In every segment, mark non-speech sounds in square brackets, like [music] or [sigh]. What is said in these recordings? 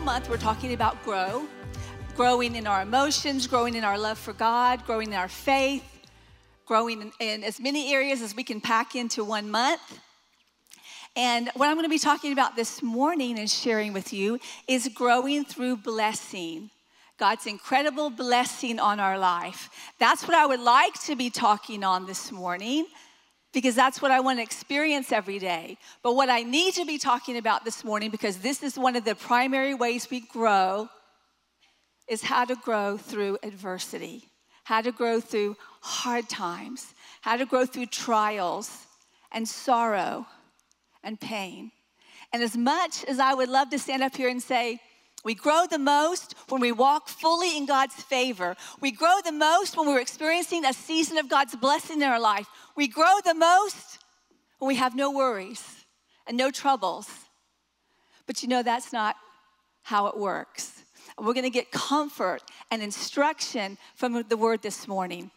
whole month, we're talking about grow, growing in our emotions, growing in our love for God, growing in our faith, growing in, in as many areas as we can pack into one month. And what I'm going to be talking about this morning and sharing with you is growing through blessing. God's incredible blessing on our life. That's what I would like to be talking on this morning because that's what I want to experience every day. But what I need to be talking about this morning, because this is one of the primary ways we grow, is how to grow through adversity, how to grow through hard times, how to grow through trials and sorrow and pain. And as much as I would love to stand up here and say, we grow the most when we walk fully in God's favor. We grow the most when we're experiencing a season of God's blessing in our life. We grow the most when we have no worries and no troubles. But you know, that's not how it works. We're going to get comfort and instruction from the word this morning.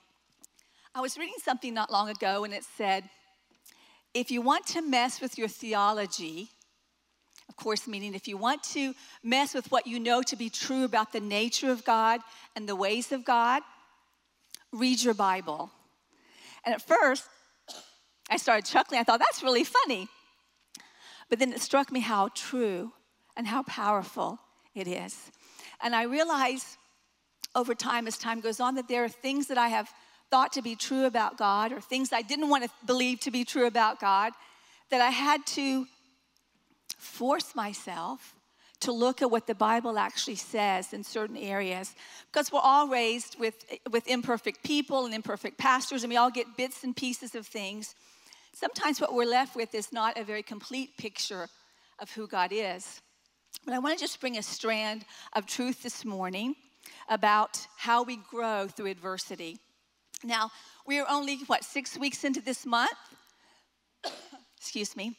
I was reading something not long ago, and it said, if you want to mess with your theology, of course, meaning if you want to mess with what you know to be true about the nature of God and the ways of God, read your Bible. And at first, I started chuckling. I thought, that's really funny. But then it struck me how true and how powerful it is. And I realized over time, as time goes on, that there are things that I have thought to be true about God or things I didn't want to believe to be true about God that I had to force myself to look at what the Bible actually says in certain areas because we're all raised with, with imperfect people and imperfect pastors, and we all get bits and pieces of things. Sometimes what we're left with is not a very complete picture of who God is. But I want to just bring a strand of truth this morning about how we grow through adversity. Now, we are only, what, six weeks into this month? [coughs] Excuse me.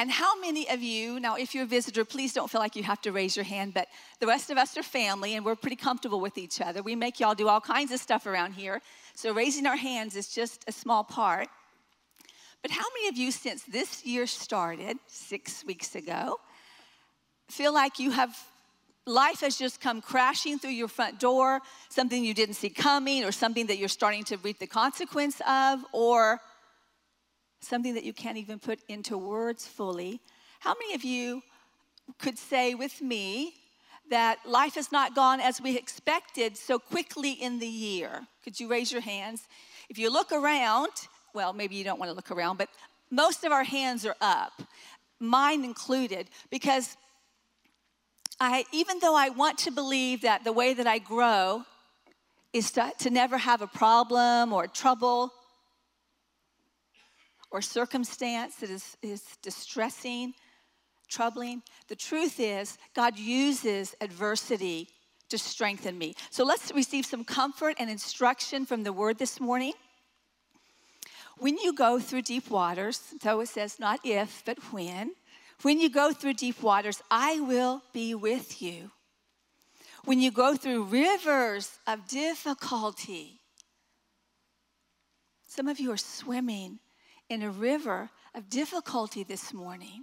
And how many of you, now if you're a visitor, please don't feel like you have to raise your hand, but the rest of us are family and we're pretty comfortable with each other. We make y'all do all kinds of stuff around here. So raising our hands is just a small part. But how many of you, since this year started six weeks ago, feel like you have life has just come crashing through your front door, something you didn't see coming, or something that you're starting to reap the consequence of, or something that you can't even put into words fully. How many of you could say with me that life has not gone as we expected so quickly in the year? Could you raise your hands? If you look around, well, maybe you don't want to look around, but most of our hands are up, mine included, because I, even though I want to believe that the way that I grow is to, to never have a problem or trouble or circumstance that is, is distressing, troubling, the truth is God uses adversity to strengthen me. So let's receive some comfort and instruction from the word this morning. When you go through deep waters, so it says not if, but when, when you go through deep waters, I will be with you. When you go through rivers of difficulty, some of you are swimming in a river of difficulty this morning.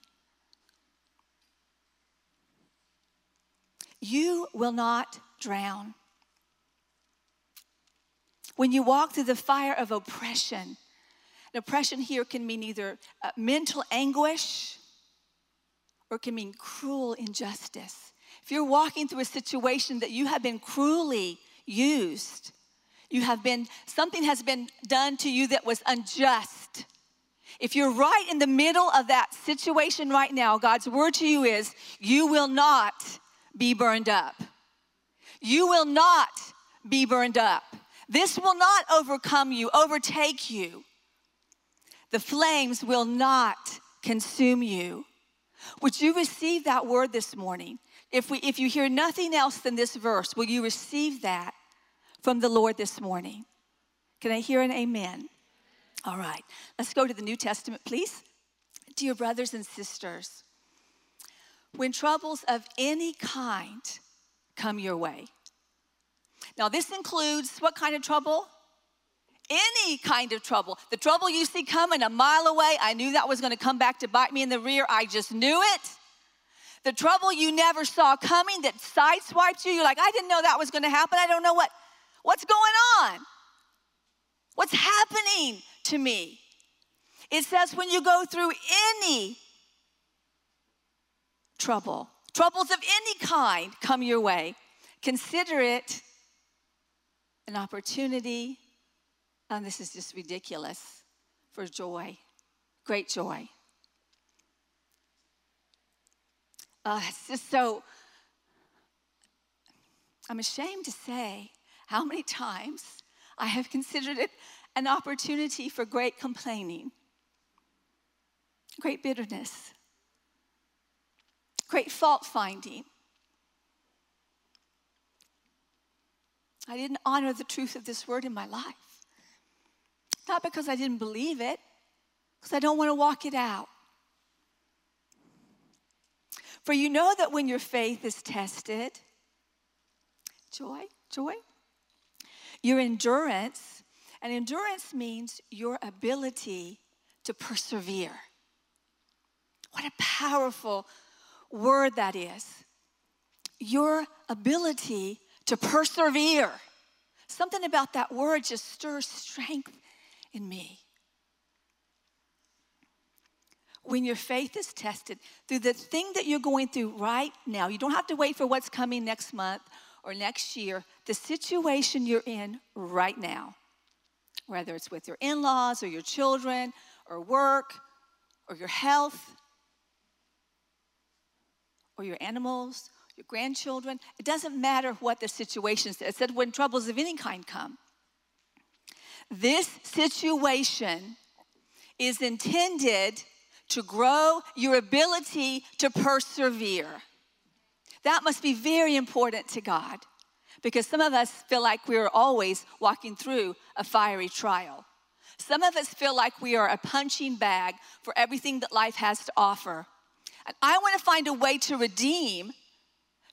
You will not drown. When you walk through the fire of oppression, and oppression here can mean either uh, mental anguish or it can mean cruel injustice. If you're walking through a situation that you have been cruelly used, you have been, something has been done to you that was unjust. If you're right in the middle of that situation right now, God's word to you is you will not be burned up. You will not be burned up. This will not overcome you, overtake you. The flames will not consume you. Would you receive that word this morning? If, we, if you hear nothing else than this verse, will you receive that from the Lord this morning? Can I hear an amen? All right, let's go to the New Testament, please. Dear brothers and sisters, when troubles of any kind come your way, now this includes what kind of trouble? any kind of trouble. The trouble you see coming a mile away, I knew that was going to come back to bite me in the rear. I just knew it. the trouble you never saw coming that sideswiped you. You're like, I didn't know that was going to happen. I don't know what, what's going on. What's happening to me? It says when you go through any trouble, troubles of any kind come your way, consider it an opportunity, and this is just ridiculous, for joy, great joy. Uh, it's just so, I'm ashamed to say how many times I have considered it an opportunity for great complaining, great bitterness, great fault finding. I didn't honor the truth of this word in my life. Not because I didn't believe it, because I don't want to walk it out. For you know that when your faith is tested, joy, joy, your endurance, and endurance means your ability to persevere. What a powerful word that is. Your ability to persevere. Something about that word just stirs strength in me when your faith is tested through the thing that you're going through right now, you don't have to wait for what's coming next month or next year, the situation you're in right now, whether it's with your in laws or your children or work or your health or your animals, your grandchildren, it doesn't matter what the situation is. Said when troubles of any kind come. This situation is intended to grow your ability to persevere. That must be very important to God because some of us feel like we're always walking through a fiery trial. Some of us feel like we are a punching bag for everything that life has to offer. And I want to find a way to redeem,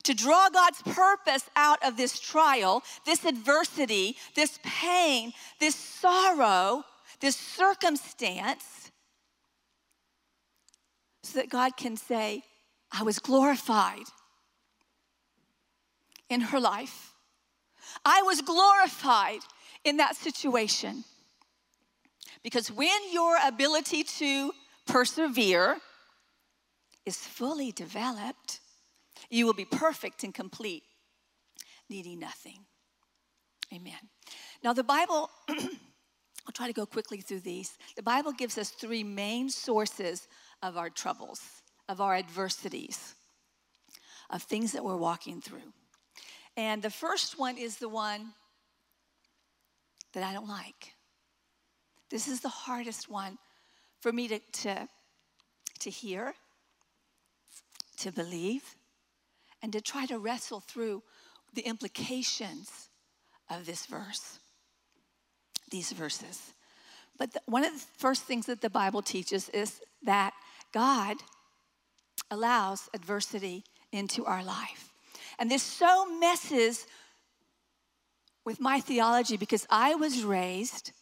to draw God's purpose out of this trial, this adversity, this pain, this sorrow, this circumstance so that God can say, I was glorified in her life. I was glorified in that situation. Because when your ability to persevere is fully developed, you will be perfect and complete, needing nothing. Amen. Now, the Bible, [clears throat] I'll try to go quickly through these. The Bible gives us three main sources of our troubles, of our adversities, of things that we're walking through. And the first one is the one that I don't like. This is the hardest one for me to, to, to hear, to believe, and to try to wrestle through the implications of this verse, these verses. But the, one of the first things that the Bible teaches is that God allows adversity into our life. And this so messes with my theology because I was raised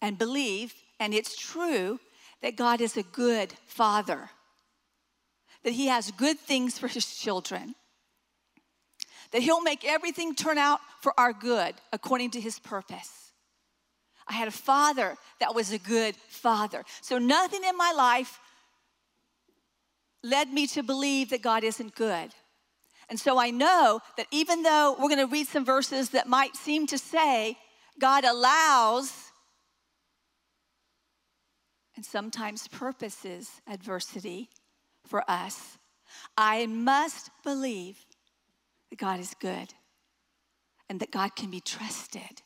and believe, and it's true, that God is a good father, that He has good things for His children, that He'll make everything turn out for our good according to His purpose. I had a father that was a good father. So nothing in my life led me to believe that God isn't good. And so I know that even though we're going to read some verses that might seem to say God allows and sometimes purposes adversity for us, I must believe that God is good and that God can be trusted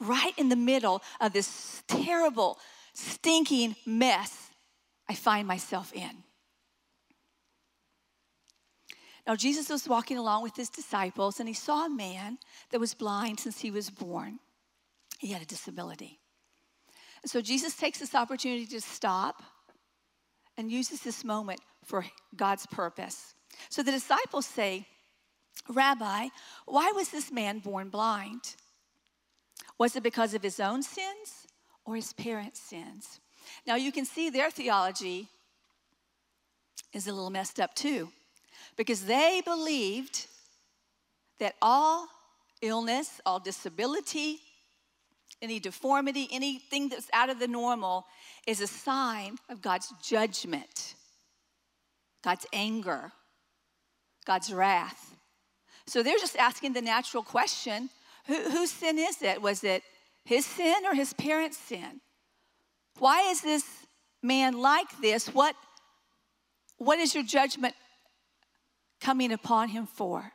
right in the middle of this terrible, stinking mess I find myself in. Now, Jesus was walking along with his disciples, and he saw a man that was blind since he was born. He had a disability. And so Jesus takes this opportunity to stop and uses this moment for God's purpose. So the disciples say, Rabbi, why was this man born blind? Was it because of his own sins or his parents' sins? Now you can see their theology is a little messed up too. Because they believed that all illness, all disability, any deformity, anything that's out of the normal is a sign of God's judgment, God's anger, God's wrath. So they're just asking the natural question who, whose sin is it? Was it his sin or his parents' sin? Why is this man like this? What, what is your judgment coming upon him for?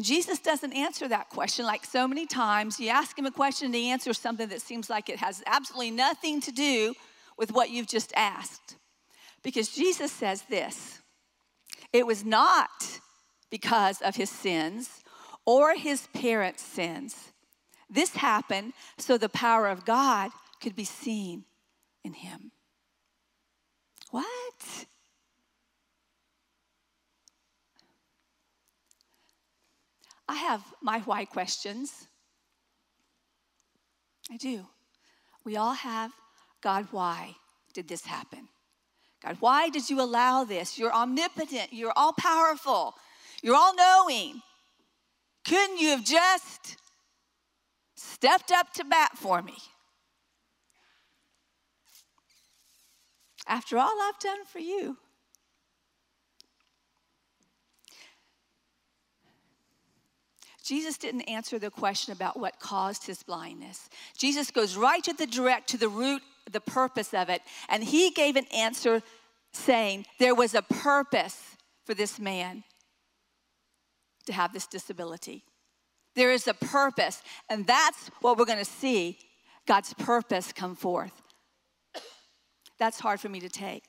Jesus doesn't answer that question like so many times. You ask him a question and he answers something that seems like it has absolutely nothing to do with what you've just asked. Because Jesus says this it was not because of his sins or his parents' sins. This happened so the power of God could be seen in him. What? I have my why questions. I do. We all have God, why did this happen? God, why did you allow this? You're omnipotent, you're all powerful, you're all knowing. Couldn't you have just stepped up to bat for me? After all I've done for you. Jesus didn't answer the question about what caused his blindness. Jesus goes right to the direct, to the root, the purpose of it. And he gave an answer saying there was a purpose for this man to have this disability. There is a purpose, and that's what we're going to see God's purpose come forth. That's hard for me to take.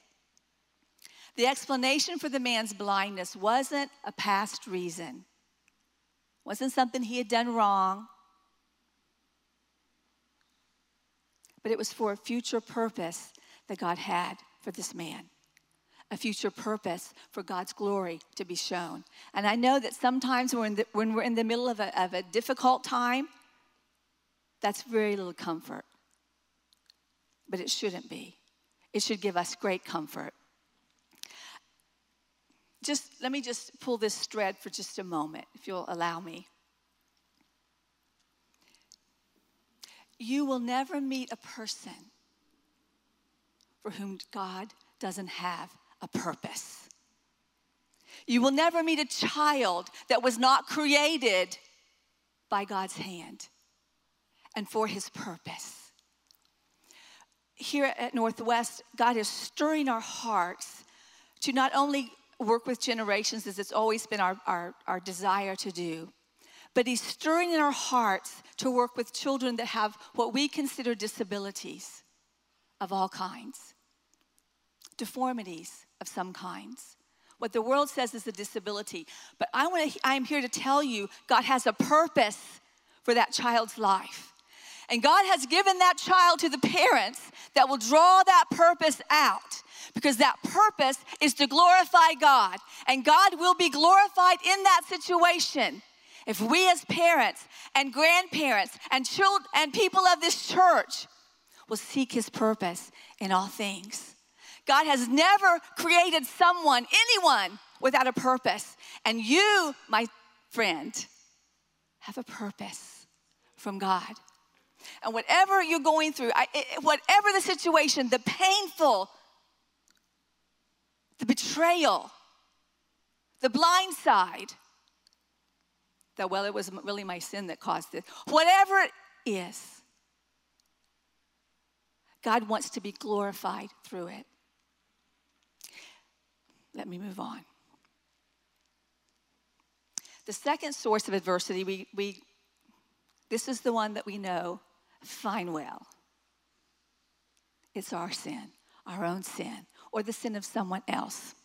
The explanation for the man's blindness wasn't a past reason wasn't something he had done wrong, but it was for a future purpose that God had for this man. A future purpose for God's glory to be shown. And I know that sometimes when, the, when we're in the middle of a, of a difficult time, that's very little comfort. But it shouldn't be. It should give us great comfort just let me just pull this thread for just a moment, if you'll allow me. You will never meet a person for whom God doesn't have a purpose. You will never meet a child that was not created by God's hand and for his purpose. Here at Northwest, God is stirring our hearts to not only work with generations as it's always been our, our, our desire to do. But he's stirring in our hearts to work with children that have what we consider disabilities of all kinds, deformities of some kinds. What the world says is a disability. But I, want to, I am here to tell you God has a purpose for that child's life. And God has given that child to the parents that will draw that purpose out because that purpose is to glorify God. And God will be glorified in that situation if we as parents and grandparents and children and people of this church will seek his purpose in all things. God has never created someone, anyone, without a purpose. And you, my friend, have a purpose from God. And whatever you're going through, I, whatever the situation, the painful, the betrayal, the blind side, that, well, it was really my sin that caused this. Whatever it is, God wants to be glorified through it. Let me move on. The second source of adversity, we, we, this is the one that we know fine well. It's our sin, our own sin, or the sin of someone else.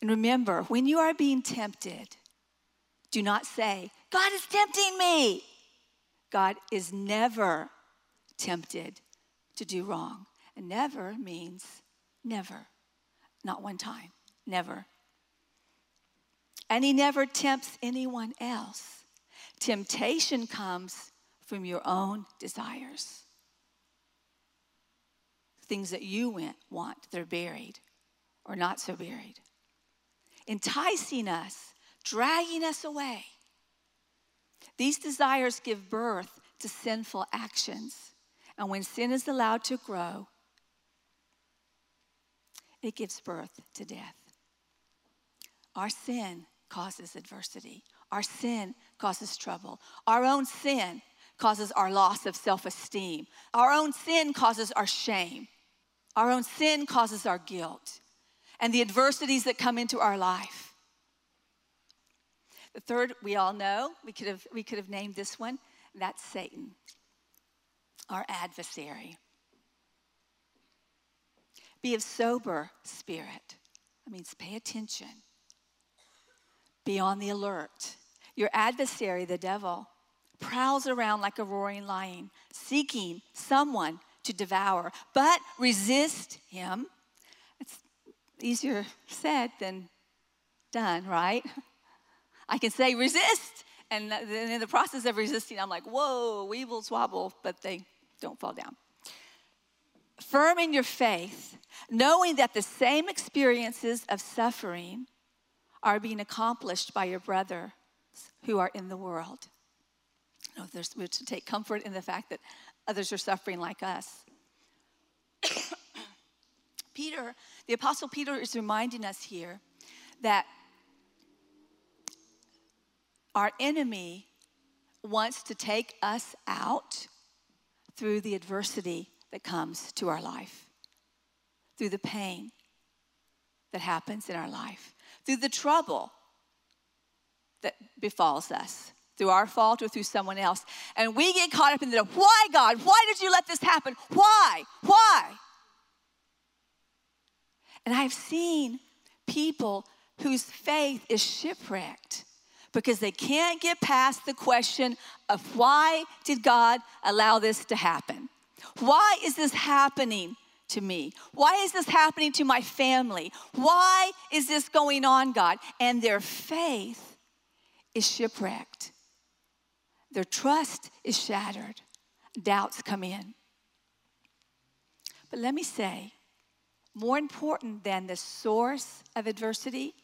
And remember, when you are being tempted, do not say, God is tempting me. God is never tempted to do wrong. And never means never, not one time, never. And He never tempts anyone else. Temptation comes from your own desires things that you want, that are buried or not so buried, enticing us, dragging us away. These desires give birth to sinful actions. And when sin is allowed to grow, it gives birth to death. Our sin causes adversity. Our sin causes trouble. Our own sin causes our loss of self esteem. Our own sin causes our shame. Our own sin causes our guilt and the adversities that come into our life. The third, we all know, we could have, we could have named this one, that's Satan, our adversary. Be of sober spirit. That means pay attention. Be on the alert. Your adversary, the devil, prowls around like a roaring lion, seeking someone to devour, but resist him. It's easier said than done, right? I can say resist, and then in the process of resisting, I'm like, whoa, weevils wobble, but they don't fall down. Firm in your faith, knowing that the same experiences of suffering are being accomplished by your brothers who are in the world. Know, we're to take comfort in the fact that others are suffering like us. [coughs] Peter, the Apostle Peter is reminding us here that our enemy wants to take us out through the adversity that comes to our life, through the pain that happens in our life, through the trouble that befalls us through our fault or through someone else. And we get caught up in the why, God? Why did you let this happen? Why? Why? And I've seen people whose faith is shipwrecked because they can't get past the question of why did God allow this to happen? Why is this happening to me? Why is this happening to my family? Why is this going on, God? And their faith is shipwrecked. Their trust is shattered. Doubts come in. But let me say, more important than the source of adversity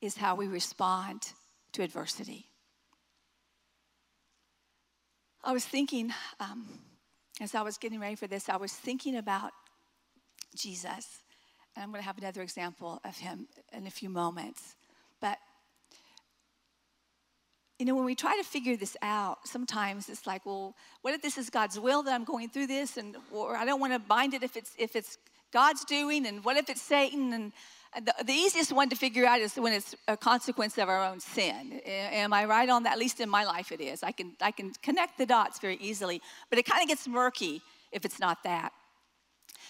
is how we respond to adversity. I was thinking, um, as I was getting ready for this, I was thinking about Jesus. And I'm going to have another example of him in a few moments. But, you know, when we try to figure this out, sometimes it's like, well, what if this is God's will that I'm going through this? And, or I don't want to bind it if it's, if it's God's doing. And what if it's Satan? And, the, the, easiest one to figure out is when it's a consequence of our own sin. Am I right on that? At least in my life, it is. I can, I can connect the dots very easily, but it kind of gets murky if it's not that.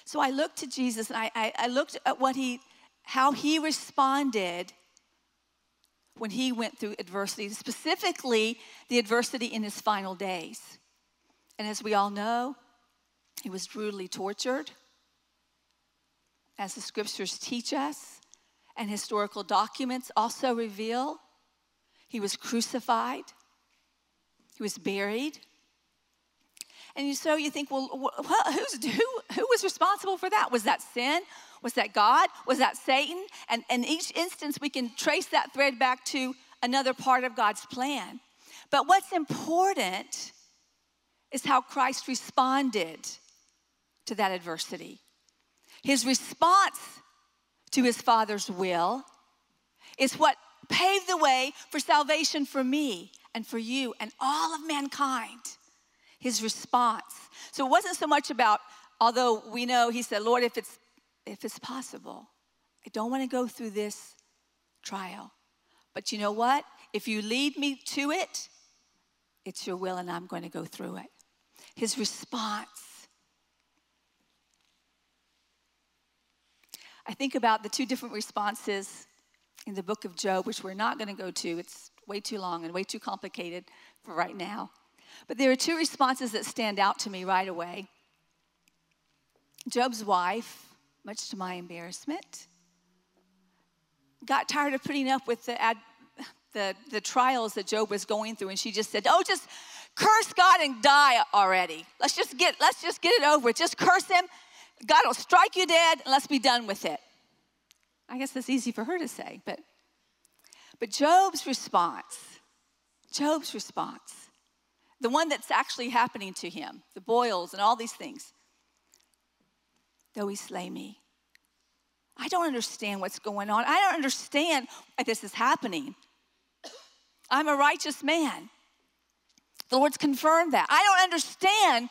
So I looked to Jesus and I, I, I looked at what he, how he responded when he went through adversity, specifically the adversity in his final days. And as we all know, he was brutally tortured as the scriptures teach us, and historical documents also reveal. He was crucified, he was buried. And so you think, well, who, who was responsible for that? Was that sin? Was that God? Was that Satan? And in each instance, we can trace that thread back to another part of God's plan. But what's important is how Christ responded to that adversity. His response to his Father's will is what paved the way for salvation for me and for you and all of mankind. His response. So it wasn't so much about, although we know he said, Lord, if it's if it's possible, I don't want to go through this trial. But you know what? If you lead me to it, it's your will and I'm going to go through it. His response I think about the two different responses in the book of Job, which we're not going to go to. It's way too long and way too complicated for right now. But there are two responses that stand out to me right away. Job's wife, much to my embarrassment, got tired of putting up with the, ad, the, the trials that Job was going through, and she just said, Oh, just curse God and die already. Let's just get, let's just get it over. Just curse him God will strike you dead and let's be done with it. I guess that's easy for her to say, but but Job's response, Job's response, the one that's actually happening to him, the boils and all these things, though he slay me. I don't understand what's going on. I don't understand why this is happening. I'm a righteous man. The Lord's confirmed that. I don't understand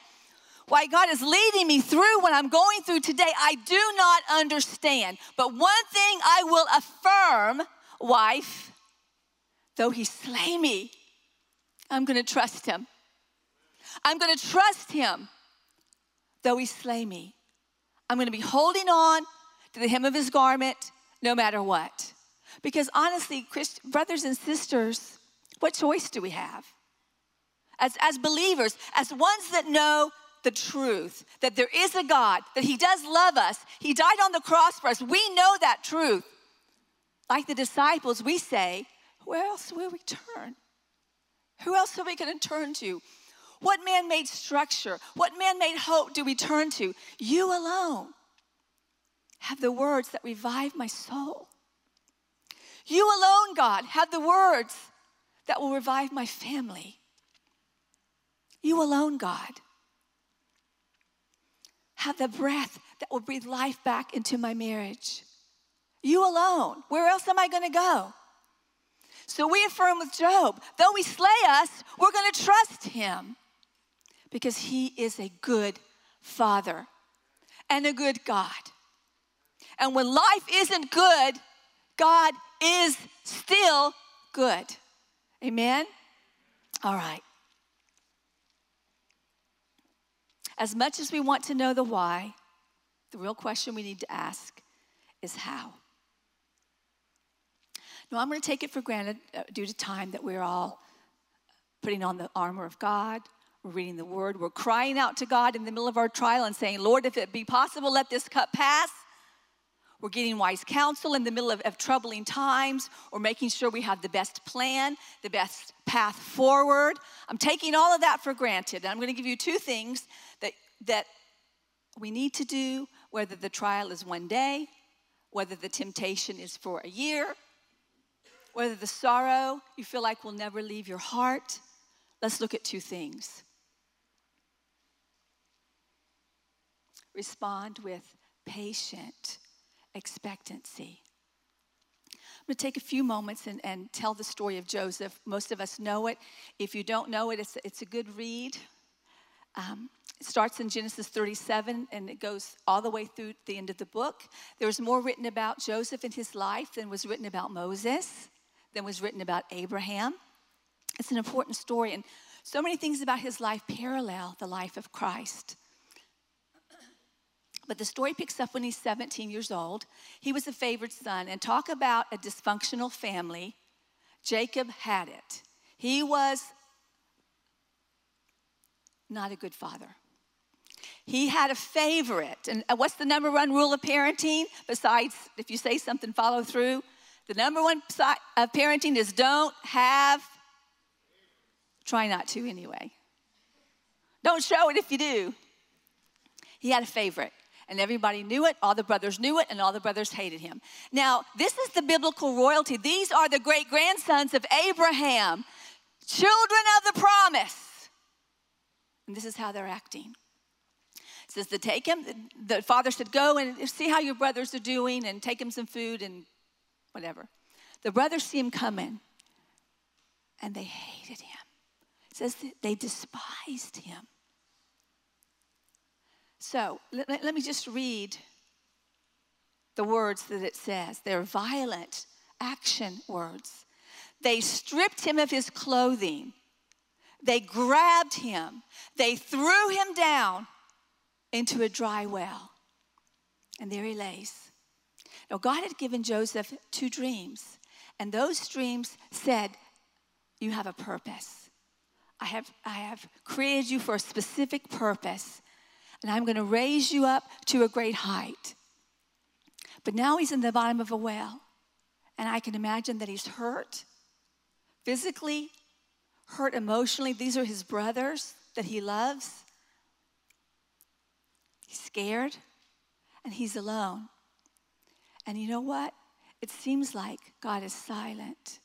why God is leading me through what I'm going through today. I do not understand. But one thing I will affirm, wife, though he slay me, I'm going to trust him. I'm going to trust him, though he slay me. I'm going to be holding on to the hem of his garment no matter what. Because honestly, Christ, brothers and sisters, what choice do we have? As, as believers, as ones that know the truth that there is a God, that He does love us. He died on the cross for us. We know that truth. Like the disciples, we say, Where else will we turn? Who else are we going to turn to? What man made structure, what man made hope do we turn to? You alone have the words that revive my soul. You alone, God, have the words that will revive my family. You alone, God have the breath that will breathe life back into my marriage. You alone. Where else am I going to go? So we affirm with Job though he slay us, we're going to trust him because he is a good father and a good God. And when life isn't good, God is still good. Amen? All right. As much as we want to know the why, the real question we need to ask is how. Now, I'm going to take it for granted uh, due to time that we're all putting on the armor of God. Reading the word. We're crying out to God in the middle of our trial and saying, Lord, if it be possible, let this cup pass. We're getting wise counsel in the middle of, of troubling times. We're making sure we have the best plan, the best path forward. I'm taking all of that for granted. And I'm going to give you two things that, that we need to do, whether the trial is one day, whether the temptation is for a year, whether the sorrow you feel like will never leave your heart. Let's look at two things. Respond with patient expectancy. I'm going to take a few moments and, and tell the story of Joseph. Most of us know it. If you don't know it, it's, it's a good read. Um, it starts in Genesis 37 and it goes all the way through the end of the book. There's more written about Joseph and his life than was written about Moses, than was written about Abraham. It's an important story, and so many things about his life parallel the life of Christ. But the story picks up when he's 17 years old. He was a favored son. And talk about a dysfunctional family. Jacob had it. He was not a good father. He had a favorite. And uh, what's the number one rule of parenting? Besides, if you say something, follow through. The number one side of parenting is don't have, try not to anyway. Don't show it if you do. He had a favorite and everybody knew it. All the brothers knew it, and all the brothers hated him. Now, this is the biblical royalty. These are the great grandsons of Abraham, children of the promise. And this is how they're acting. It says to take him, the father said, Go and see how your brothers are doing and take him some food and whatever. The brothers see him coming and they hated him. It says they despised him. So let, let me just read the words that it says. They're violent action words. They stripped him of his clothing. They grabbed him. They threw him down into a dry well. And there he lays. Now, God had given Joseph two dreams, and those dreams said, You have a purpose. I have, I have created you for a specific purpose and I'm going to raise you up to a great height. But now he's in the bottom of a well, and I can imagine that he's hurt physically, hurt emotionally. These are his brothers that he loves. He's scared. and he's alone. And you know what? It seems like God is silent.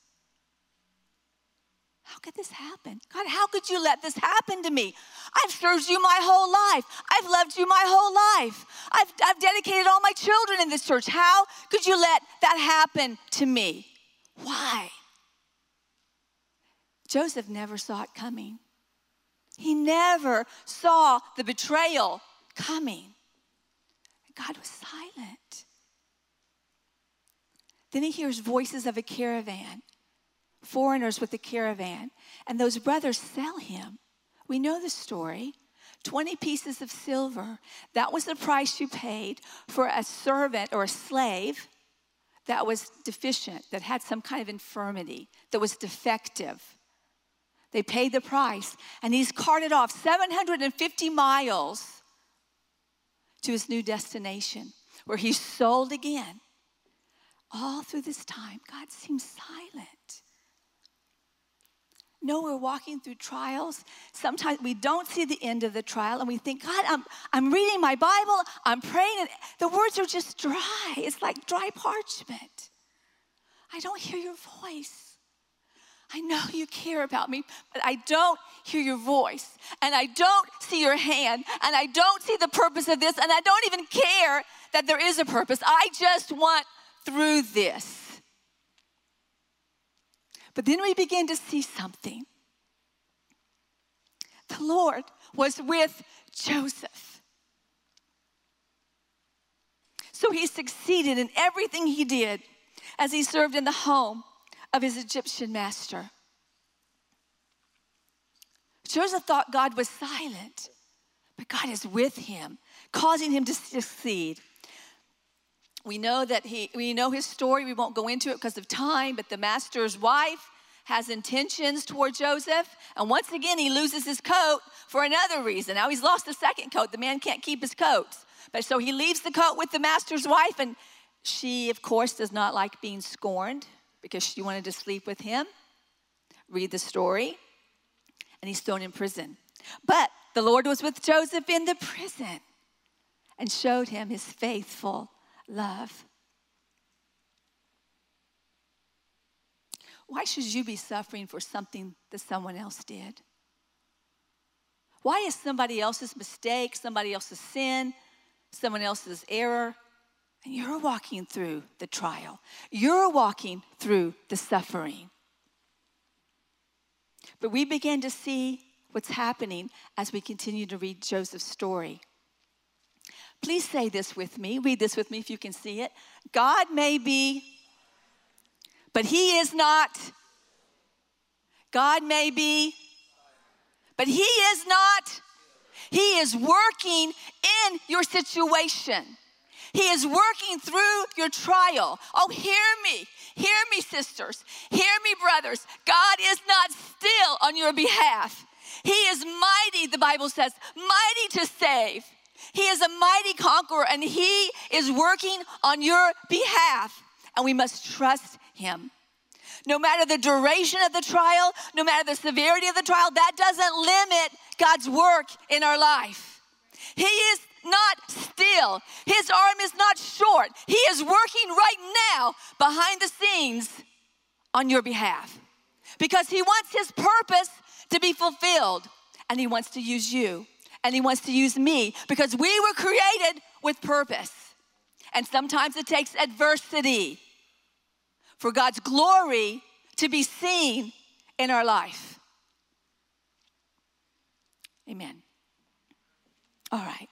How could this happen? God, how could you let this happen to me? I've served you my whole life. I've loved you my whole life. I've, I've dedicated all my children in this church. How could you let that happen to me? Why? Joseph never saw it coming. He never saw the betrayal coming. God was silent. Then he hears voices of a caravan, foreigners with a caravan, and those brothers sell him. We know the story. 20 pieces of silver. That was the price you paid for a servant or a slave that was deficient, that had some kind of infirmity, that was defective. They paid the price, and he's carted off 750 miles to his new destination where he's sold again. All through this time, God seems silent. No, we're walking through trials. Sometimes we don't see the end of the trial and we think, God, I'm, I'm reading my Bible, I'm praying, and the words are just dry. It's like dry parchment. I don't hear your voice. I know you care about me, but I don't hear your voice, and I don't see your hand, and I don't see the purpose of this, and I don't even care that there is a purpose. I just want through this. But then we begin to see something. The Lord was with Joseph. So he succeeded in everything he did as he served in the home of his Egyptian master. Joseph thought God was silent, but God is with him, causing him to succeed. We know that he, we know his story. We won't go into it because of time, but the master's wife has intentions toward Joseph. And once again, he loses his coat for another reason. Now he's lost the second coat. The man can't keep his coats. But so he leaves the coat with the master's wife, and she, of course, does not like being scorned because she wanted to sleep with him. Read the story. And he's thrown in prison. But the Lord was with Joseph in the prison and showed him his faithful love. Why should you be suffering for something that someone else did? Why is somebody else's mistake, somebody else's sin, someone else's error, and you're walking through the trial? You're walking through the suffering. But we begin to see what's happening as we continue to read Joseph's story. Please say this with me. Read this with me if you can see it. God may be, but He is not. God may be, but He is not. He is working in your situation. He is working through your trial. Oh, hear me. Hear me, sisters. Hear me, brothers. God is not still on your behalf. He is mighty, the Bible says, mighty to save. He is a mighty conqueror and He is working on your behalf. And we must trust Him. No matter the duration of the trial, no matter the severity of the trial, that doesn't limit God's work in our life. He is not still, His arm is not short. He is working right now behind the scenes on your behalf because He wants His purpose to be fulfilled and He wants to use you and He wants to use me because we were created with purpose. And sometimes it takes adversity for God's glory to be seen in our life. Amen. All right.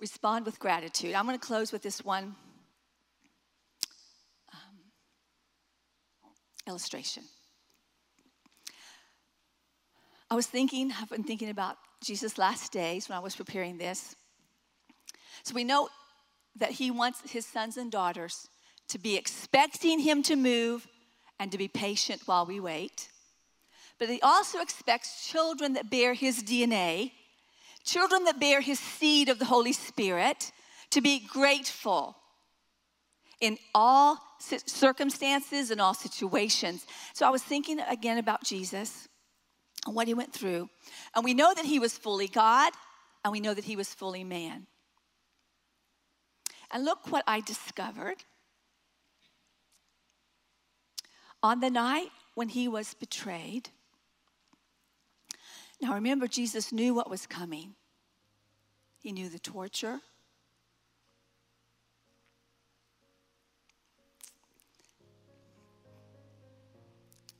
Respond with gratitude. I'm going to close with this one um, illustration. I was thinking, I've been thinking about Jesus' last days when I was preparing this. So we know that he wants his sons and daughters to be expecting him to move and to be patient while we wait. But he also expects children that bear his DNA, children that bear his seed of the Holy Spirit, to be grateful in all circumstances and all situations. So I was thinking again about Jesus and what he went through. And we know that he was fully God, and we know that he was fully man. And look what I discovered. On the night when he was betrayed, now remember, Jesus knew what was coming. He knew the torture.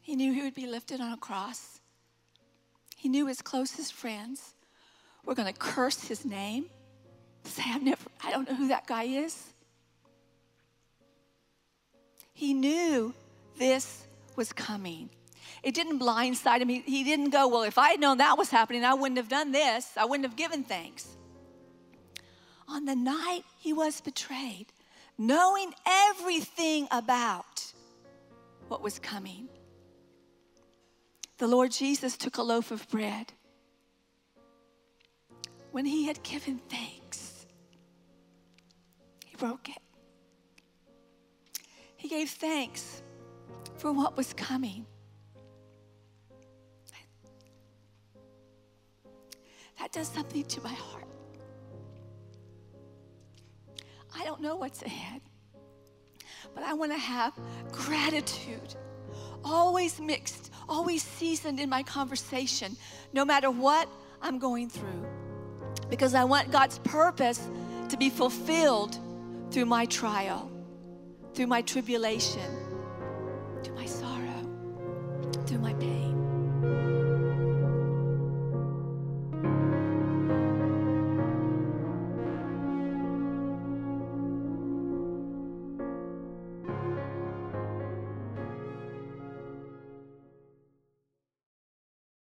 He knew he would be lifted on a cross. He knew his closest friends were going to curse his name, say, I've never, I don't know who that guy is. He knew this was coming. It didn't blindside him. He, he didn't go, Well, if I had known that was happening, I wouldn't have done this. I wouldn't have given thanks. On the night he was betrayed, knowing everything about what was coming, the Lord Jesus took a loaf of bread. When he had given thanks, he broke it. He gave thanks for what was coming. That does something to my heart. I don't know what's ahead, but I want to have gratitude always mixed, always seasoned in my conversation, no matter what I'm going through. Because I want God's purpose to be fulfilled through my trial, through my tribulation, through my sorrow, through my pain.